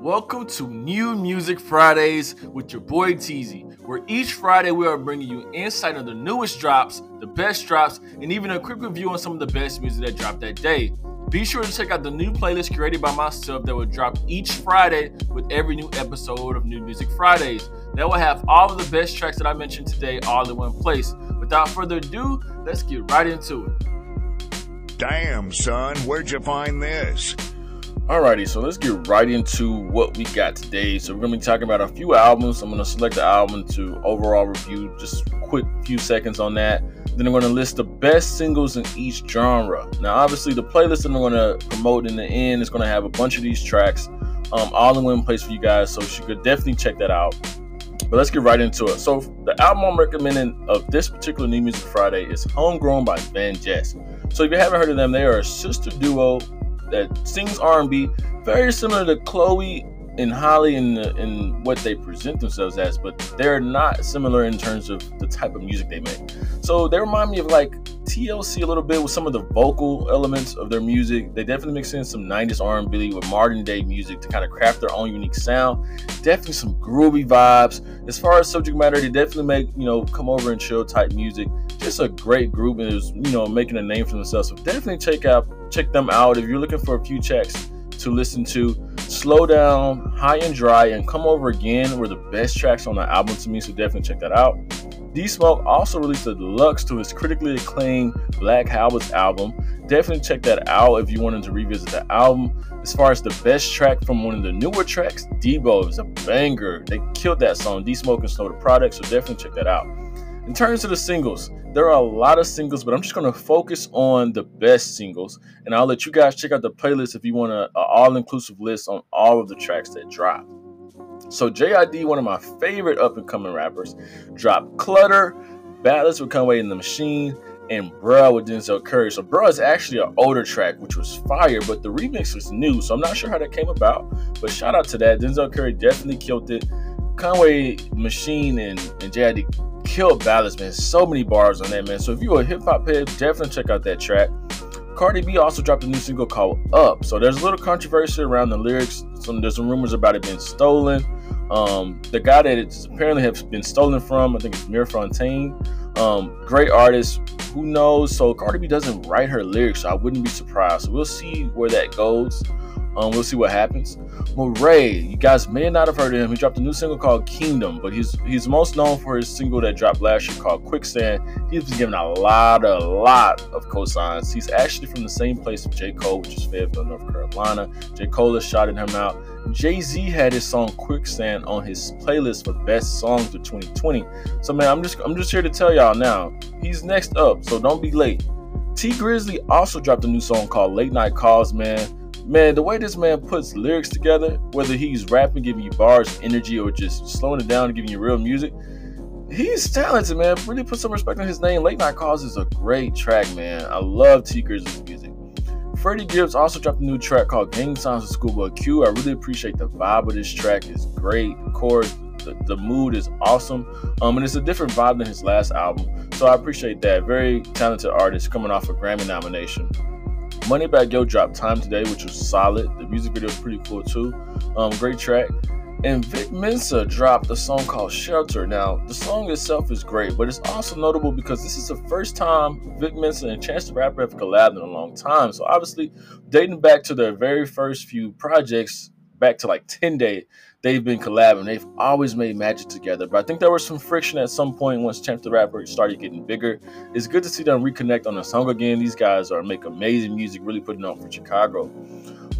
Welcome to New Music Fridays with your boy Teasy, where each Friday we are bringing you insight on the newest drops, the best drops, and even a quick review on some of the best music that dropped that day. Be sure to check out the new playlist created by myself that will drop each Friday with every new episode of New Music Fridays. That will have all of the best tracks that I mentioned today all in one place. Without further ado, let's get right into it. Damn, son, where'd you find this? Alrighty, so let's get right into what we got today. So we're gonna be talking about a few albums. I'm gonna select the album to overall review, just quick few seconds on that. Then I'm gonna list the best singles in each genre. Now, obviously, the playlist that I'm gonna promote in the end is gonna have a bunch of these tracks, um, all in one place for you guys. So you could definitely check that out. But let's get right into it. So the album I'm recommending of this particular New Music Friday is Homegrown by VanJess. So if you haven't heard of them, they are a sister duo that sings R&B, very similar to Chloe and in, the, in what they present themselves as, but they're not similar in terms of the type of music they make. So they remind me of like TLC a little bit with some of the vocal elements of their music. They definitely mix in some 90s R&B with modern day music to kind of craft their own unique sound. Definitely some groovy vibes. As far as subject matter, they definitely make, you know, come over and chill type music. Just a great group and is, you know, making a name for themselves. So definitely check out check them out if you're looking for a few checks to listen to. Slow Down, High and Dry, and Come Over Again were the best tracks on the album to me, so definitely check that out. D Smoke also released a deluxe to his critically acclaimed Black Habits album. Definitely check that out if you wanted to revisit the album. As far as the best track from one of the newer tracks, Debo is a banger. They killed that song, D Smoke and Snow Tha Product, so definitely check that out. In terms of the singles, there are a lot of singles, but I'm just to focus on the best singles. And I'll let you guys check out the playlist if you want an all inclusive list on all of the tracks that drop. So, JID, one of my favorite up and coming rappers, dropped Clutter, Ballads with Conway and the Machine, and Bruh with Denzel Curry. So, Bruh is actually an older track, which was fire, but the remix was new. So, I'm not sure how that came about, but shout out to that. Denzel Curry definitely killed it. Conway Machine and, and JID killed ballads, man. So many bars on that, man. So if you're a hip hop head, definitely check out that track. Cardi B also dropped a new single called Up. So there's a little controversy around the lyrics. Some there's some rumors about it being stolen. Um, the guy that it's apparently has been stolen from, I think it's Mir Fontane. Um, great artist. Who knows? So Cardi B doesn't write her lyrics, so I wouldn't be surprised. So we'll see where that goes. Um, we'll see what happens. Morray, you guys may not have heard of him. He dropped a new single called Kingdom, but he's he's most known for his single that dropped last year called Quicksand. He's been given a lot, a lot of cosigns. He's actually from the same place as J. Cole, which is Fayetteville, North Carolina. J. Cole has shouted him out. Jay Z had his song Quicksand on his playlist for best songs of 2020. So man, I'm just I'm just here to tell y'all now. He's next up, so don't be late. Tee Grizzley also dropped a new song called Late Night Calls, man man, the way this man puts lyrics together, whether he's rapping, giving you bars, energy, or just slowing it down and giving you real music, he's talented, man. Really put some respect on his name. Late Night Calls is a great track, man. I love Tee Grizzley's music. Freddie Gibbs also dropped a new track called Gang Signs of Schoolboy Q. I really appreciate the vibe of this track. It's great. The chorus, the, the mood is awesome. Um, and it's a different vibe than his last album. So I appreciate that. Very talented artist coming off a Grammy nomination. Moneybagg Yo dropped Time Today, which was solid. The music video is pretty cool too. Um, great track. And Vic Mensa dropped a song called Shelter. Now, the song itself is great, but it's also notable because this is the first time Vic Mensa and Chance the Rapper have collabed in a long time. So obviously, dating back to their very first few projects, back to like 10 Day, they've been collabing. They've always made magic together. But I think there was some friction at some point once Chance the Rapper started getting bigger. It's good to see them reconnect on a song again. These guys are make amazing music, really putting on for Chicago.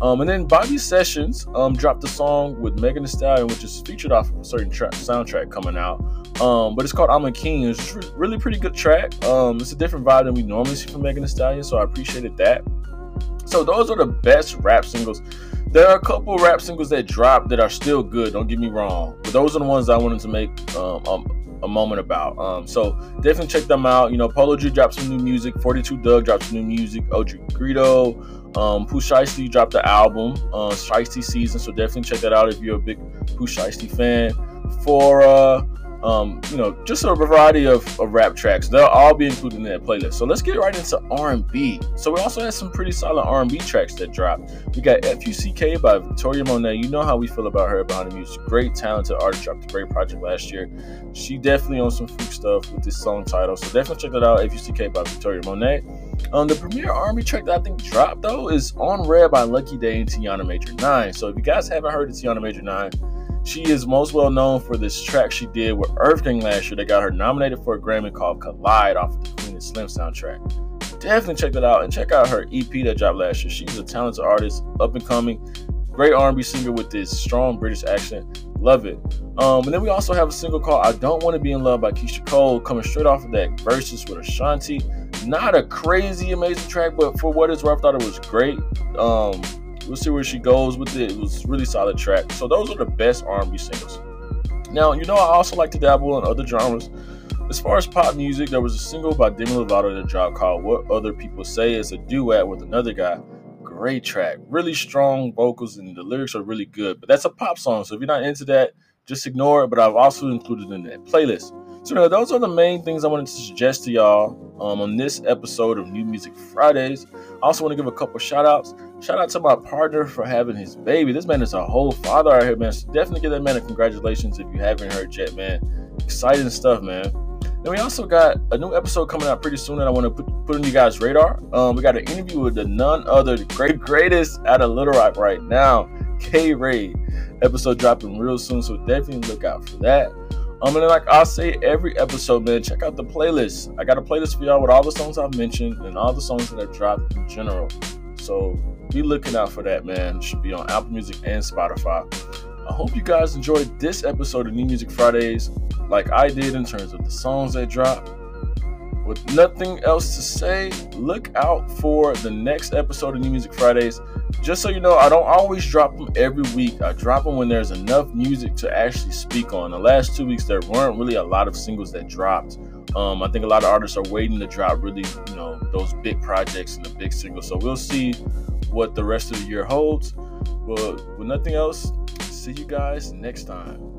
Um, and then Bobby Sessions um, dropped a song with Megan Thee Stallion, which is featured off of a certain tra- soundtrack coming out. Um, but it's called I'm a King. It's really pretty good track. Um, it's a different vibe than we normally see from Megan Thee Stallion, so I appreciated that. So those are the best rap singles there are a couple rap singles that dropped that are still good. Don't get me wrong, but those are the ones I wanted to make um, um, a moment about. Um, so definitely check them out. You know, Polo G dropped some new music. 42 Dugg dropped some new music. OG Greedo, um, Pooh Shiesty dropped the album, uh, Shiesty Season. So definitely check that out if you're a big Pooh Shiesty fan. For uh, um, you know, just a variety of, of, rap tracks. They'll all be included in that playlist. So let's get right into R&B. So we also had some pretty solid R&B tracks that dropped. We got F-U-C-K by Victoria Monet. You know how we feel about her behind the music. Great, talented artist. Dropped a great project last year. She definitely on some freak stuff with this song title. So definitely check that out. F-U-C-K by Victoria Monet. Um, the premier R&B track that I think dropped though is On Red by Lucky Daye and Tiana Major 9. So if you guys haven't heard of Tiana Major 9, she is most well known for this track she did with EarthGang last year that got her nominated for a Grammy called Collide off of the Queen and Slim soundtrack. Definitely check that out and check out her EP that dropped last year. She's a talented artist, up and coming, great R&B singer with this strong British accent. Love it. Um, and then we also have a single called "I Don't Want to Be in Love" by Keyshia Cole, coming straight off of that Verzuz with Ashanti. Not a crazy amazing track, but for what it's worth, I thought it was great. Um, We'll see where she goes with it. It was really solid track. So those are the best R&B singles. Now, you know, I also like to dabble in other genres. As far as pop music, there was a single by Demi Lovato that dropped called "What Other People Say." It's a duet with another guy. Great track, really strong vocals, and the lyrics are really good. But that's a pop song, so if you're not into that, just ignore it. But I've also included in that playlist. So now, those are the main things I wanted to suggest to y'all um, on this episode of New Music Fridays. I also want to give a couple shout outs. Shout out to my partner for having his baby. This man is a whole father out here, man. So definitely give that man a congratulations if you haven't heard yet, man. Exciting stuff, man. And we also got a new episode coming out pretty soon that I want to put, put on you guys' radar. Um, we got an interview with the none other, the great greatest out of Little Rock right now, K Ray. Episode dropping real soon, so definitely look out for that. Um, and like I say every episode, man, check out the playlist. I got a playlist for y'all with all the songs I've mentioned and all the songs that I've dropped in general. So be looking out for that, man. It should be on Apple Music and Spotify. I hope you guys enjoyed this episode of New Music Fridays, like I did in terms of the songs that dropped. With nothing else to say, look out for the next episode of New Music Fridays. Just so you know, I don't always drop them every week. I drop them when there's enough music to actually speak on. The last two weeks, there weren't really a lot of singles that dropped. Um, I think a lot of artists are waiting to drop really, you know, those big projects and the big singles. So we'll see what the rest of the year holds. But with nothing else, see you guys next time.